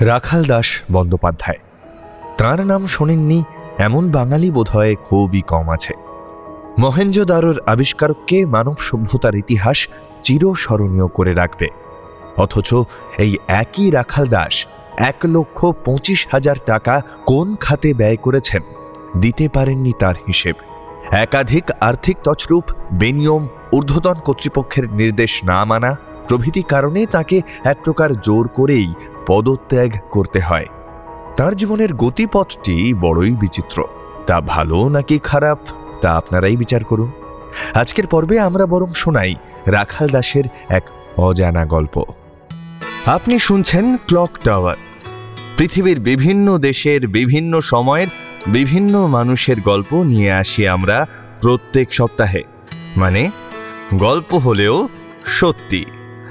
রাখাল দাস বন্দ্যোপাধ্যায়। তাঁর নাম শোনেননি, এমন বাঙালি বোধহয় খুবই কম আছে। মহেঞ্জোদারোর আবিষ্কারককে মানব সভ্যতার ইতিহাস চিরস্মরণীয় করে রাখবে। অথচ এই একই রাখাল দাস এক লক্ষ পঁচিশ হাজার টাকা কোন খাতে ব্যয় করেছেন, দিতে পারেননি তার হিসেব। একাধিক আর্থিক তছরূপ, বেনিয়ম, ঊর্ধ্বতন কর্তৃপক্ষের নির্দেশ না মানা প্রভৃতি কারণে তাকে এক প্রকার জোর করেই পদত্যাগ করতে হয়। তার জীবনের গতিপথটি বড়ই বিচিত্র। তা ভালো নাকি খারাপ, তা আপনারাই বিচার করুন। আজকের পর্বে আমরা বরং শোনাই রাখাল দাসের এক অজানা গল্প। আপনি শুনছেন ক্লক টাওয়ার। পৃথিবীর বিভিন্ন দেশের বিভিন্ন সময়ের বিভিন্ন মানুষের গল্প নিয়ে আসি আমরা প্রত্যেক সপ্তাহে। মানে গল্প হলেও সত্যি।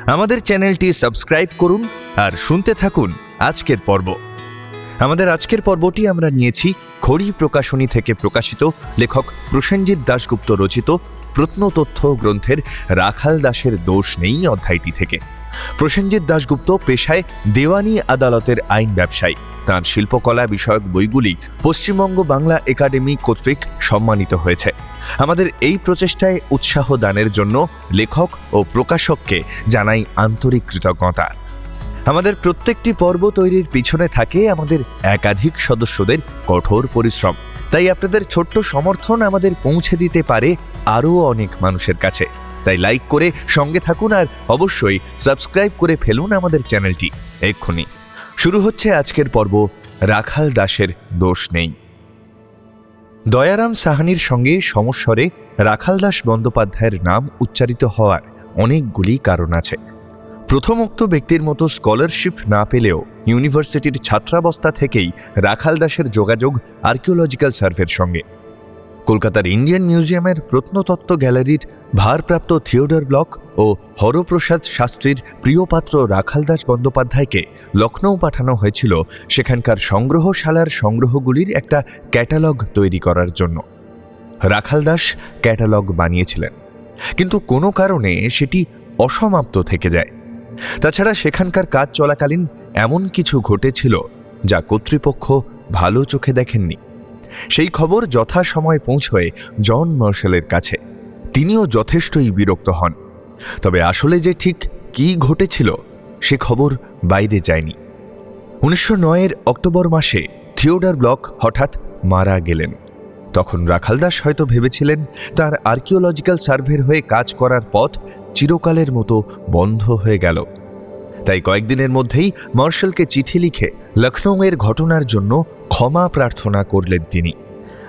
আমাদের চ্যানেলটি সাবস্ক্রাইব করুন আর শুনতে থাকুন আজকের পর্ব। আমাদের আজকের পর্বটি আমরা নিয়েছি খড়ি প্রকাশনী থেকে প্রকাশিত, লেখক প্রসেনজিৎ দাশগুপ্ত রচিত প্রত্নতথ্য গ্রন্থের রাখাল দাসের দোষ নেই অধ্যায়টি থেকে। প্রসেনজিৎ দাশগুপ্ত পেশায় দেওয়ানি আদালতের আইন ব্যবসায়ী। তাঁর শিল্পকলা বিষয়ক বইগুলি পশ্চিমবঙ্গ বাংলা একাডেমি কর্তৃক সম্মানিত হয়েছে। আমাদের এই প্রচেষ্টায় উৎসাহ দানের জন্য লেখক ও প্রকাশককে জানাই আন্তরিক কৃতজ্ঞতা। আমাদের প্রত্যেকটি পর্ব তৈরির পিছনে থাকে আমাদের একাধিক সদস্যদের কঠোর পরিশ্রম। তাই আপনাদের ছোট্ট সমর্থন আমাদের পৌঁছে দিতে পারে আরও অনেক মানুষের কাছে। তাই লাইক করে সঙ্গে থাকুন আর অবশ্যই সাবস্ক্রাইব করে ফেলুন আমাদের চ্যানেলটি এক্ষুনি। শুরু হচ্ছে আজকের পর্ব রাখাল দাসের দোষ নেই। দয়ারাম সাহানির সঙ্গে সমস্বরে রাখাল দাস বন্দ্যোপাধ্যায়ের নাম উচ্চারিত হওয়ার অনেকগুলি কারণ আছে। প্রথমোক্ত ব্যক্তির মতো স্কলারশিপ না পেলেও ইউনিভার্সিটির ছাত্রাবস্থা থেকেই রাখাল দাসের যোগাযোগ আর্কিওলজিক্যাল সার্ভের সঙ্গে। কলকাতার ইন্ডিয়ান মিউজিয়ামের প্রত্নতত্ত্ব গ্যালারির ভারপ্রাপ্ত থিওডর ব্লক ও হরপ্রসাদ শাস্ত্রীর প্রিয়পাত্র রাখালদাস বন্দ্যোপাধ্যায়কে লখনৌ পাঠানো হয়েছিল সেখানকার সংগ্রহশালার সংগ্রহগুলির একটা ক্যাটালগ তৈরি করার জন্য। রাখালদাস ক্যাটালগ বানিয়েছিলেন। কিন্তু কোনো কারণে সেটি অসমাপ্ত থেকে যায়। তাছাড়া সেখানকার কাজ চলাকালীন এমন কিছু ঘটেছিল যা কর্তৃপক্ষ ভালো চোখে দেখেননি। সেই খবর যথাসময়ে পৌঁছয় জন মার্শালের কাছে। তিনিও যথেষ্টই বিরক্ত হন। তবে আসলে যে ঠিক কি ঘটেছিল, সে খবর বাইরে যায়নি। উনিশশো নয়ের অক্টোবর মাসে থিওডার ব্লক হঠাৎ মারা গেলেন। তখন রাখালদাস হয়তো ভেবেছিলেন, তার আর্কিওলজিক্যাল সার্ভের হয়ে কাজ করার পথ চিরকালের মতো বন্ধ হয়ে গেল। তাই কয়েকদিনের মধ্যেই মার্শালকে চিঠি লিখে লখনৌয়ের ঘটনার জন্য ক্ষমা প্রার্থনা করলেন তিনি।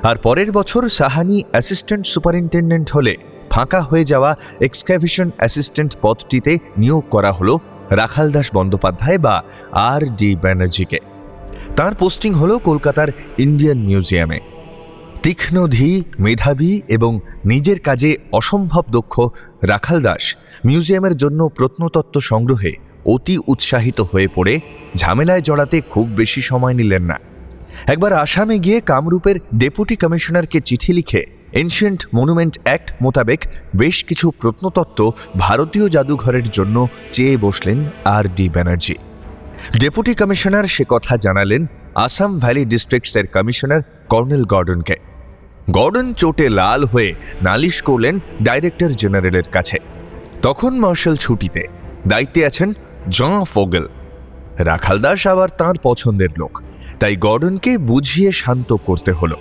আর পরের বছর সাহানি অ্যাসিস্ট্যান্ট সুপারিনটেন্ডেন্ট হলে ফাঁকা হয়ে যাওয়া এক্সক্যাভিশন অ্যাসিস্ট্যান্ট পদটিতে নিয়োগ করা হলো রাখালদাস বন্দ্যোপাধ্যায় বা আর ডি ব্যানার্জিকে। তার পোস্টিং হলো কলকাতার ইন্ডিয়ান মিউজিয়ামে তীক্ষ্ণধী মেধাবী এবং নিজের কাজে অসম্ভব দক্ষ রাখাল দাস মিউজিয়ামের জন্য প্রত্নতত্ত্ব সংগ্রহে অতি উৎসাহিত হয়ে পড়ে, ঝামেলায় জড়াতে খুব বেশি সময় নিলেন না। একবার আসামে গিয়ে কামরূপের ডেপুটি কমিশনারকে চিঠি লিখে এনশিয়েন্ট মনুমেন্ট অ্যাক্ট মোতাবেক বেশ কিছু প্রত্নতত্ত্ব ভারতীয় জাদুঘরের জন্য চেয়ে বসলেন R D Banerjee. Deputy commissioner সে কথা জানালেন আসাম ভ্যালি ডিস্ট্রিক্টসের কমিশনার কর্নেল গর্ডনকে। গর্ডন চোটে লাল হয়ে নালিশ করলেন ডাইরেক্টর জেনারেলের কাছে। তখন মার্শাল ছুটিতে দায়িত্বে আছেন জন ফোগেল। রাখালদাস আবার তাঁর পছন্দের লোক। তাই গর্ডনকে বুঝিয়ে শান্ত করতে হলো।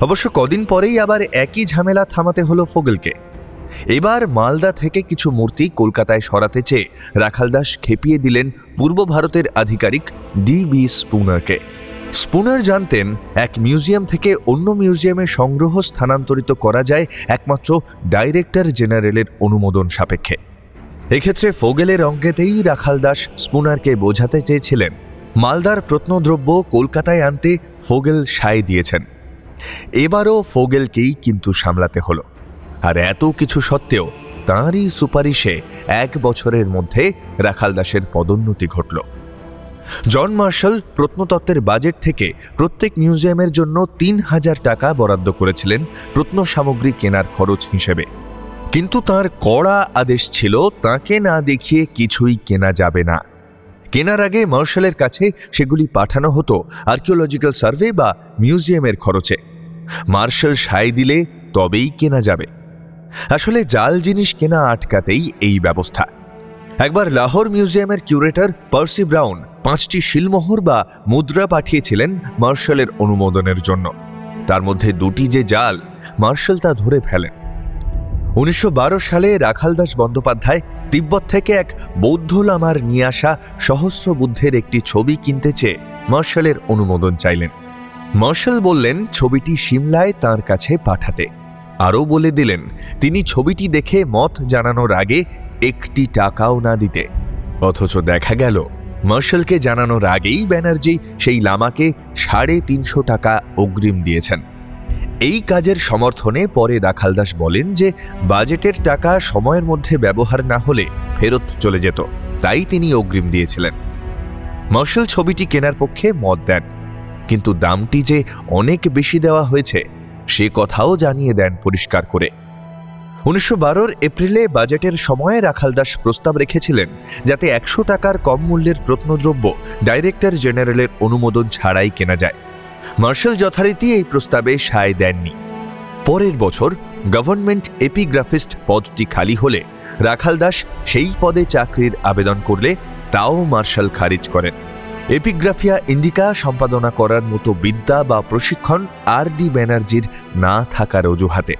অবশ্য কদিন পরেই আবার একই ঝামেলা থামাতে হলো ফোগেলকে। এবার মালদা থেকে কিছু মূর্তি কলকাতায় সরাতে চেয়ে রাখালদাস খেপিয়ে দিলেন পূর্ব ভারতের আধিকারিক ডি বি স্পুনারকে। স্পুনার জানতেন, এক মিউজিয়াম থেকে অন্য মিউজিয়ামে সংগ্রহ স্থানান্তরিত করা যায় একমাত্র ডাইরেক্টর জেনারেলের অনুমোদন সাপেক্ষে। এক্ষেত্রে ফোগেলের অঙ্গেতেই রাখালদাস স্পুনারকে বোঝাতে চেয়েছিলেন। মালদার প্রত্নদ্রব্য কলকাতায় আনতে ফোগেল সায় দিয়েছেন। এবারও ফোগেলকেই কিন্তু সামলাতে হলো। আর এত কিছু সত্ত্বেও তাঁরই সুপারিশে এক বছরের মধ্যে রাখাল দাসের পদোন্নতি ঘটল। জন মার্শাল প্রত্নতত্ত্বের বাজেট থেকে প্রত্যেক মিউজিয়ামের জন্য তিন হাজার টাকা বরাদ্দ করেছিলেন প্রত্ন সামগ্রী কেনার খরচ হিসেবে। কিন্তু তার কড়া আদেশ ছিল, তাকে না দেখিয়ে কিছুই কেনা যাবে না। কেনার আগে মার্শালের কাছে সেগুলি পাঠানো হতো আর্কিওলজিক্যাল সার্ভে বা মিউজিয়ামের খরচে। মার্শাল সায় দিলে তবেই কেনা যাবে। আসলে জাল জিনিস কেনা আটকাতেই এই ব্যবস্থা। একবার লাহোর মিউজিয়ামের কিউরেটর পার্সি ব্রাউন পাঁচটি শিলমোহর বা মুদ্রা পাঠিয়েছিলেন মার্শালের অনুমোদনের জন্য। তার মধ্যে দুটি যে জাল, মার্শাল তা ধরে ফেলেন। উনিশশো বারো সালে রাখালদাস বন্দ্যোপাধ্যায় তিব্বত থেকে এক বৌদ্ধ লামার নিয়ে আসা সহস্র বুদ্ধের একটি ছবি কিনতে চেয়ে মার্শালের অনুমোদন চাইলেন। মার্শাল বললেন, ছবিটি সিমলায় তার কাছে পাঠাতে। আরও বলে দিলেন, তিনি ছবিটি দেখে মত জানানোর আগে একটি টাকাও না দিতে। অথচ দেখা গেল, মার্শালকে জানানোর আগেই ব্যানার্জি সেই লামাকে সাড়ে তিনশো টাকা অগ্রিম দিয়েছেন। এই কাজের সমর্থনে পরে রাখালদাস বলেন যে, বাজেটের টাকা সময়ের মধ্যে ব্যবহার না হলে ফেরত চলে যেত। তাই তিনি অগ্রিম দিয়েছিলেন। মার্শাল ছবিটি কেনার পক্ষে মত দেন। কিন্তু দামটি যে অনেক বেশি দেওয়া হয়েছে, সে কথাও জানিয়ে দেন পরিষ্কার করে। উনিশশো বারোর এপ্রিলে বাজেটের সময়ে রাখালদাস প্রস্তাব রেখেছিলেন যাতে একশো টাকার কম মূল্যের প্রত্নদ্রব্য ডাইরেক্টর জেনারেলের অনুমোদন ছাড়াই কেনা যায়। মার্শাল যথারীতি এই প্রস্তাবে সায় দেননি। পরের বছর গভর্নমেন্ট এপিগ্রাফিস্ট পদটি খালি হলে রাখাল দাস সেই পদে চাকরির আবেদন করলে তাও মার্শাল খারিজ করেন। এপিগ্রাফিয়া ইন্ডিকা সম্পাদনা করার মতো বিদ্যা বা প্রশিক্ষণ আর ডি ব্যানার্জির না থাকার অজুহাতে।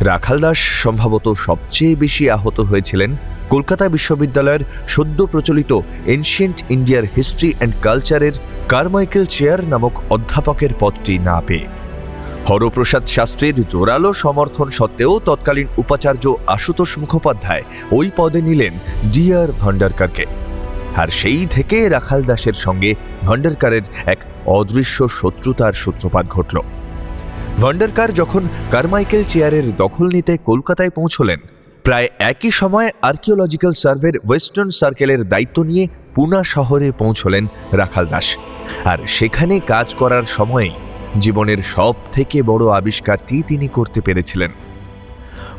রাখাল দাস সম্ভবত সবচেয়ে বেশি আহত হয়েছিলেন কলকাতা বিশ্ববিদ্যালয়ের সদ্য প্রচলিত এনশিয়েন্ট ইন্ডিয়ার হিস্ট্রি অ্যান্ড কালচারের কারমাইকেল চেয়ার নামক অধ্যাপকের পদটি না পেয়ে। হরপ্রসাদ শাস্ত্রীর জোরালো সমর্থন সত্ত্বেও তৎকালীন উপাচার্য আশুতোষ মুখোপাধ্যায় ওই পদে নিলেন ডিয়ার ভান্ডারকারকে আর সেই থেকে রাখাল দাসের সঙ্গে ভান্ডারকারের এক অদৃশ্য শত্রুতার সূত্রপাত ঘটল। ভান্ডারকার যখন কারমাইকেল চেয়ারের দখল নিতে কলকাতায় পৌঁছলেন, প্রায় একই সময় আর্কিওলজিক্যাল সার্ভের ওয়েস্টার্ন সার্কেলের দায়িত্ব নিয়ে পুনা শহরে পৌঁছলেন রাখাল দাস। আর সেখানে কাজ করার সময়ে জীবনের সব থেকে বড় আবিষ্কারটি তিনি করতে পেরেছিলেন।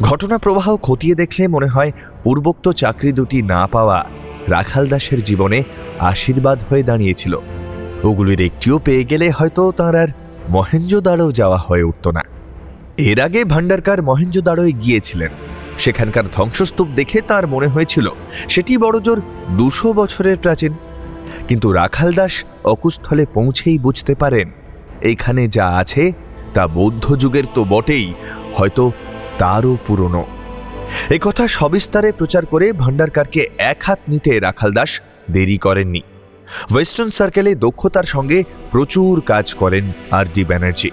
ঘটনা প্রবাহ খতিয়ে দেখলে মনে হয় পূর্বোক্ত চাকরি দুটি না পাওয়া রাখাল দাসের জীবনে আশীর্বাদ হয়ে দাঁড়িয়েছিল। ওগুলির একটিও পেয়ে গেলে হয়তো তাঁর আর মহেঞ্জোদাড়ো যাওয়া হয়ে উঠত না। এর আগে ভান্ডারকার মহেঞ্জোদাড়োয় গিয়েছিলেন। সেখানকার ধ্বংসস্তূপ দেখে তার মনে হয়েছিল, সেটি বড়জোর দুশো বছরের প্রাচীন। কিন্তু রাখাল দাস অকুস্থলে পৌঁছেই বুঝতে পারেন, এখানে যা আছে তা বৌদ্ধ যুগের তো বটেই, হয়তো তারও পুরনো। কথা সবিস্তারে প্রচার করে ভান্ডারকারকে এক হাত নিতে রাখাল দাস দেরি করেননি। ওয়েস্টার্ন সার্কেলে দক্ষতার সঙ্গে প্রচুর কাজ করেন আর ডি ব্যানার্জি।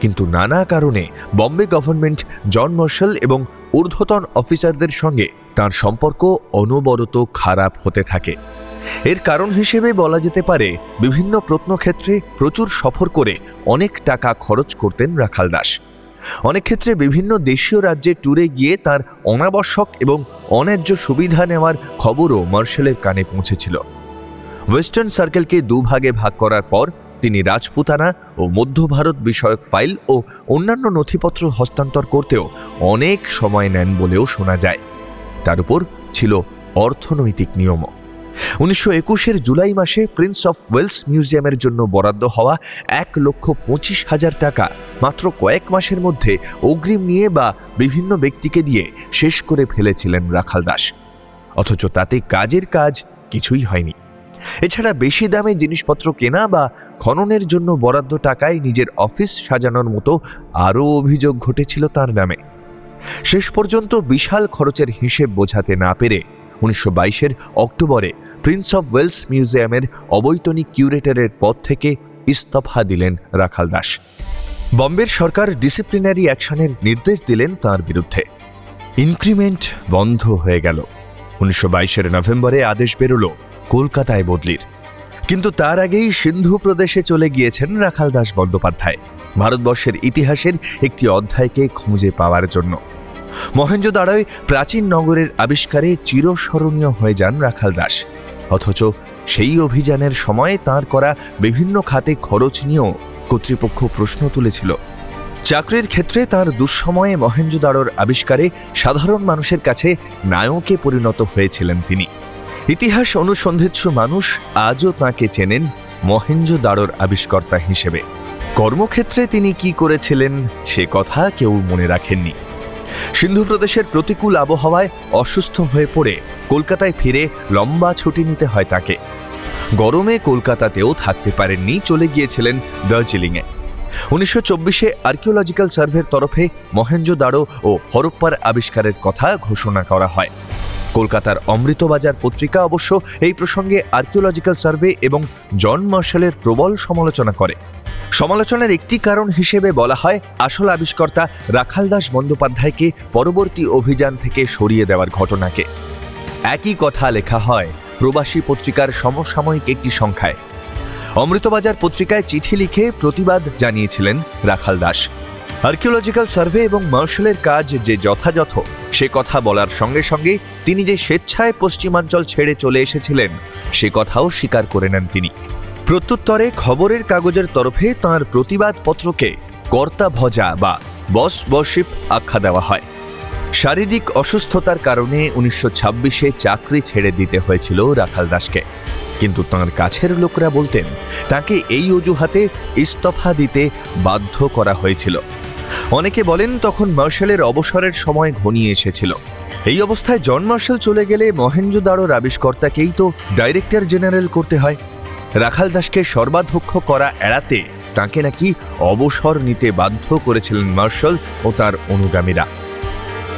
কিন্তু নানা কারণে বম্বে গভর্নমেন্ট, জন মার্শাল এবং ঊর্ধ্বতন অফিসারদের সঙ্গে তার সম্পর্ক অনবরত খারাপ হতে থাকে। এর কারণ হিসেবে বলা যেতে পারে, বিভিন্ন প্রত্নক্ষেত্রে প্রচুর সফর করে অনেক টাকা খরচ করতেন রাখাল দাস। অনেক ক্ষেত্রে বিভিন্ন দেশীয় রাজ্যে ট্যুরে গিয়ে তার অনাবশ্যক এবং অন্যায্য সুবিধা নেওয়ার খবরও মার্শালের কানে পৌঁছেছিল। ওয়েস্টার্ন সার্কেলকে দুভাগে ভাগ করার পর তিনি রাজপুতানা ও মধ্য ভারত বিষয়ক ফাইল ও অন্যান্য নথিপত্র হস্তান্তর করতেও অনেক সময় নেন বলেও শোনা যায়। তার উপর ছিল অর্থনৈতিক নিয়মও। উনিশশো একুশের জুলাই মাসে প্রিন্স অফ ওয়েলস মিউজিয়ামের জন্য বরাদ্দ হওয়া এক লক্ষ পঁচিশ হাজার টাকা মাত্র কয়েক মাসের মধ্যে অগ্রিম নিয়ে বা বিভিন্ন ব্যক্তিকে দিয়ে শেষ করে ফেলেছিলেন রাখাল দাস। অথচ তাতে কাজের কাজ কিছুই হয়নি। এছাড়া বেশি দামে জিনিসপত্র কেনা বা খননের জন্য বরাদ্দ টাকায় নিজের অফিস সাজানোর মতো আরও অভিযোগ ঘটেছিল তার নামে। শেষ পর্যন্ত বিশাল খরচের হিসেব বোঝাতে না পেরে উনিশশো বাইশের অক্টোবরে প্রিন্স অফ ওয়েলস মিউজিয়ামের অবৈতনিক কিউরেটরের পদ থেকে ইস্তফা দিলেন রাখাল দাস। বম্বের সরকার ডিসিপ্লিনারি অ্যাকশনের নির্দেশ দিলেন তার বিরুদ্ধে। ইনক্রিমেন্ট বন্ধ হয়ে গেল। উনিশশো বাইশের নভেম্বরে আদেশ বেরোল কলকাতায় বদলির। কিন্তু তার আগেই সিন্ধু প্রদেশে চলে গিয়েছেন রাখাল দাস বন্দ্যোপাধ্যায়। ভারতবর্ষের ইতিহাসের একটি অধ্যায়কে খুঁজে পাওয়ার জন্য। মহেঞ্জোদাড়োয় প্রাচীন নগরের আবিষ্কারে চিরস্মরণীয় হয়ে যান রাখাল দাস। অথচ সেই অভিযানের সময়ে তার করা বিভিন্ন খাতে খরচ নিয়েও কর্তৃপক্ষ প্রশ্ন তুলেছিল। চাকরির ক্ষেত্রে তার দুঃসময়ে মহেঞ্জোদাড়োর আবিষ্কারে সাধারণ মানুষের কাছে নায়কে পরিণত হয়েছিলেন তিনি। ইতিহাস অনুসন্ধিৎসু মানুষ আজও তাঁকে চেনেন মহেঞ্জো দাড়োর আবিষ্কর্তা হিসেবে। কর্মক্ষেত্রে তিনি কি করেছিলেন সে কথা কেউ মনে রাখেননি। সিন্ধু প্রদেশের প্রতিকূল আবহাওয়ায় অসুস্থ হয়ে পড়ে কলকাতায় ফিরে লম্বা ছুটি নিতে হয় তাকে। গরমে কলকাতাতেও থাকতে পারেননি, চলে গিয়েছিলেন দার্জিলিংয়ে। উনিশশো চব্বিশে আর্কিওলজিক্যাল সার্ভের তরফে মহেঞ্জো দাড়ো ও হরপ্পার আবিষ্কারের কথা ঘোষণা করা হয়। কলকাতার অমৃতবাজার পত্রিকা অবশ্য এই প্রসঙ্গে আর্কিওলজিক্যাল সার্ভে এবং জন মার্শালের প্রবল সমালোচনা করে। সমালোচনার একটি কারণ হিসেবে বলা হয়, আসল আবিষ্কর্তা রাখালদাস বন্দ্যোপাধ্যায়কে পরবর্তী অভিযান থেকে সরিয়ে দেওয়ার ঘটনাকে। একই কথা লেখা হয় প্রবাসী পত্রিকার সমসাময়িক একটি সংখ্যায়। অমৃতবাজার পত্রিকায় চিঠি লিখে প্রতিবাদ জানিয়েছিলেন রাখাল দাস। আর্কিওলজিক্যাল সার্ভে এবং মার্শালের কাজ যে যথাযথ, সে কথা বলার সঙ্গে সঙ্গে তিনি যে স্বেচ্ছায় পশ্চিমাঞ্চল ছেড়ে চলে এসেছিলেন, সে কথাও স্বীকার করে নেন তিনি। প্রত্যুত্তরে খবরের কাগজের তরফে তাঁর প্রতিবাদপত্রকে কর্তা ভজা বা বস বর্শিপ আখ্যা দেওয়া হয়। শারীরিক অসুস্থতার কারণে উনিশশো ছাব্বিশে চাকরি ছেড়ে দিতে হয়েছিল রাখাল দাসকে। কিন্তু তাঁর কাছের লোকরা বলতেন, তাকে এই অজুহাতে ইস্তফা দিতে বাধ্য করা হয়েছিল। অনেকে বলেন, তখন মার্শালের অবসরের সময় ঘনিয়ে এসেছিল। এই অবস্থায় জন মার্শাল চলে গেলে মহেঞ্জোদারোর আবিষ্কর্তাকেই তো ডাইরেক্টর জেনারেল করতে হয়। রাখাল দাসকে সর্বাধ্যক্ষ করা এড়াতে তাকে নাকি অবসর নিতে বাধ্য করেছিলেন মার্শাল ও তার অনুগামীরা।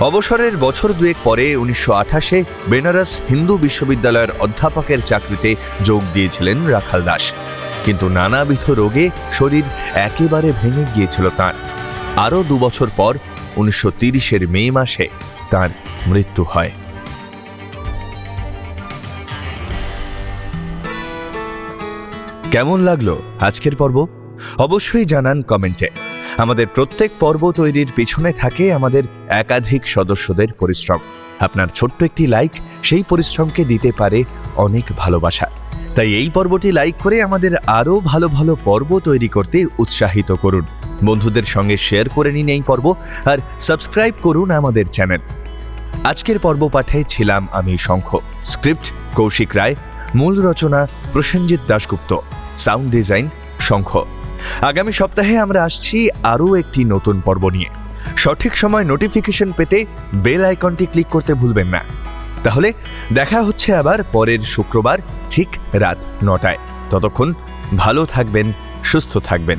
অবসরের বছর দুয়েক পরে উনিশশো আঠাশে বেনারস হিন্দু বিশ্ববিদ্যালয়ের অধ্যাপকের চাকরিতে যোগ দিয়েছিলেন রাখাল দাস। কিন্তু নানাবিধ রোগে শরীর একেবারে ভেঙে গিয়েছিল তার। আরও দু বছর পর উনিশশো তিরিশের মে মাসে তার মৃত্যু হয়। কেমন লাগল আজকের পর্ব? অবশ্যই জানান কমেন্টে। আমাদের প্রত্যেক পর্ব তৈরির পিছনে থাকে আমাদের একাধিক সদস্যদের পরিশ্রম। আপনার ছোট্ট একটি লাইক সেই পরিশ্রমকে দিতে পারে অনেক ভালোবাসা। তাই এই পর্বটি লাইক করে আমাদের আরও ভালো ভালো পর্ব তৈরি করতে উৎসাহিত করুন। বন্ধুদের সঙ্গে শেয়ার করে নিন এই পর্ব আর সাবস্ক্রাইব করুন আমাদের চ্যানেল। আজকের পর্ব পাঠে ছিলাম আমি শঙ্খ। স্ক্রিপ্ট কৌশিক রায়। মূল রচনা Prosenjit Dasgupta. Sound design Shankha. আগামী সপ্তাহে আমরা আসছি আরও একটি নতুন পর্ব নিয়ে। সঠিক সময় নোটিফিকেশন পেতে বেল আইকনটি ক্লিক করতে ভুলবেন না। তাহলে দেখা হচ্ছে আবার পরের শুক্রবার ঠিক রাত নটায়। ততক্ষণ ভালো থাকবেন, সুস্থ থাকবেন।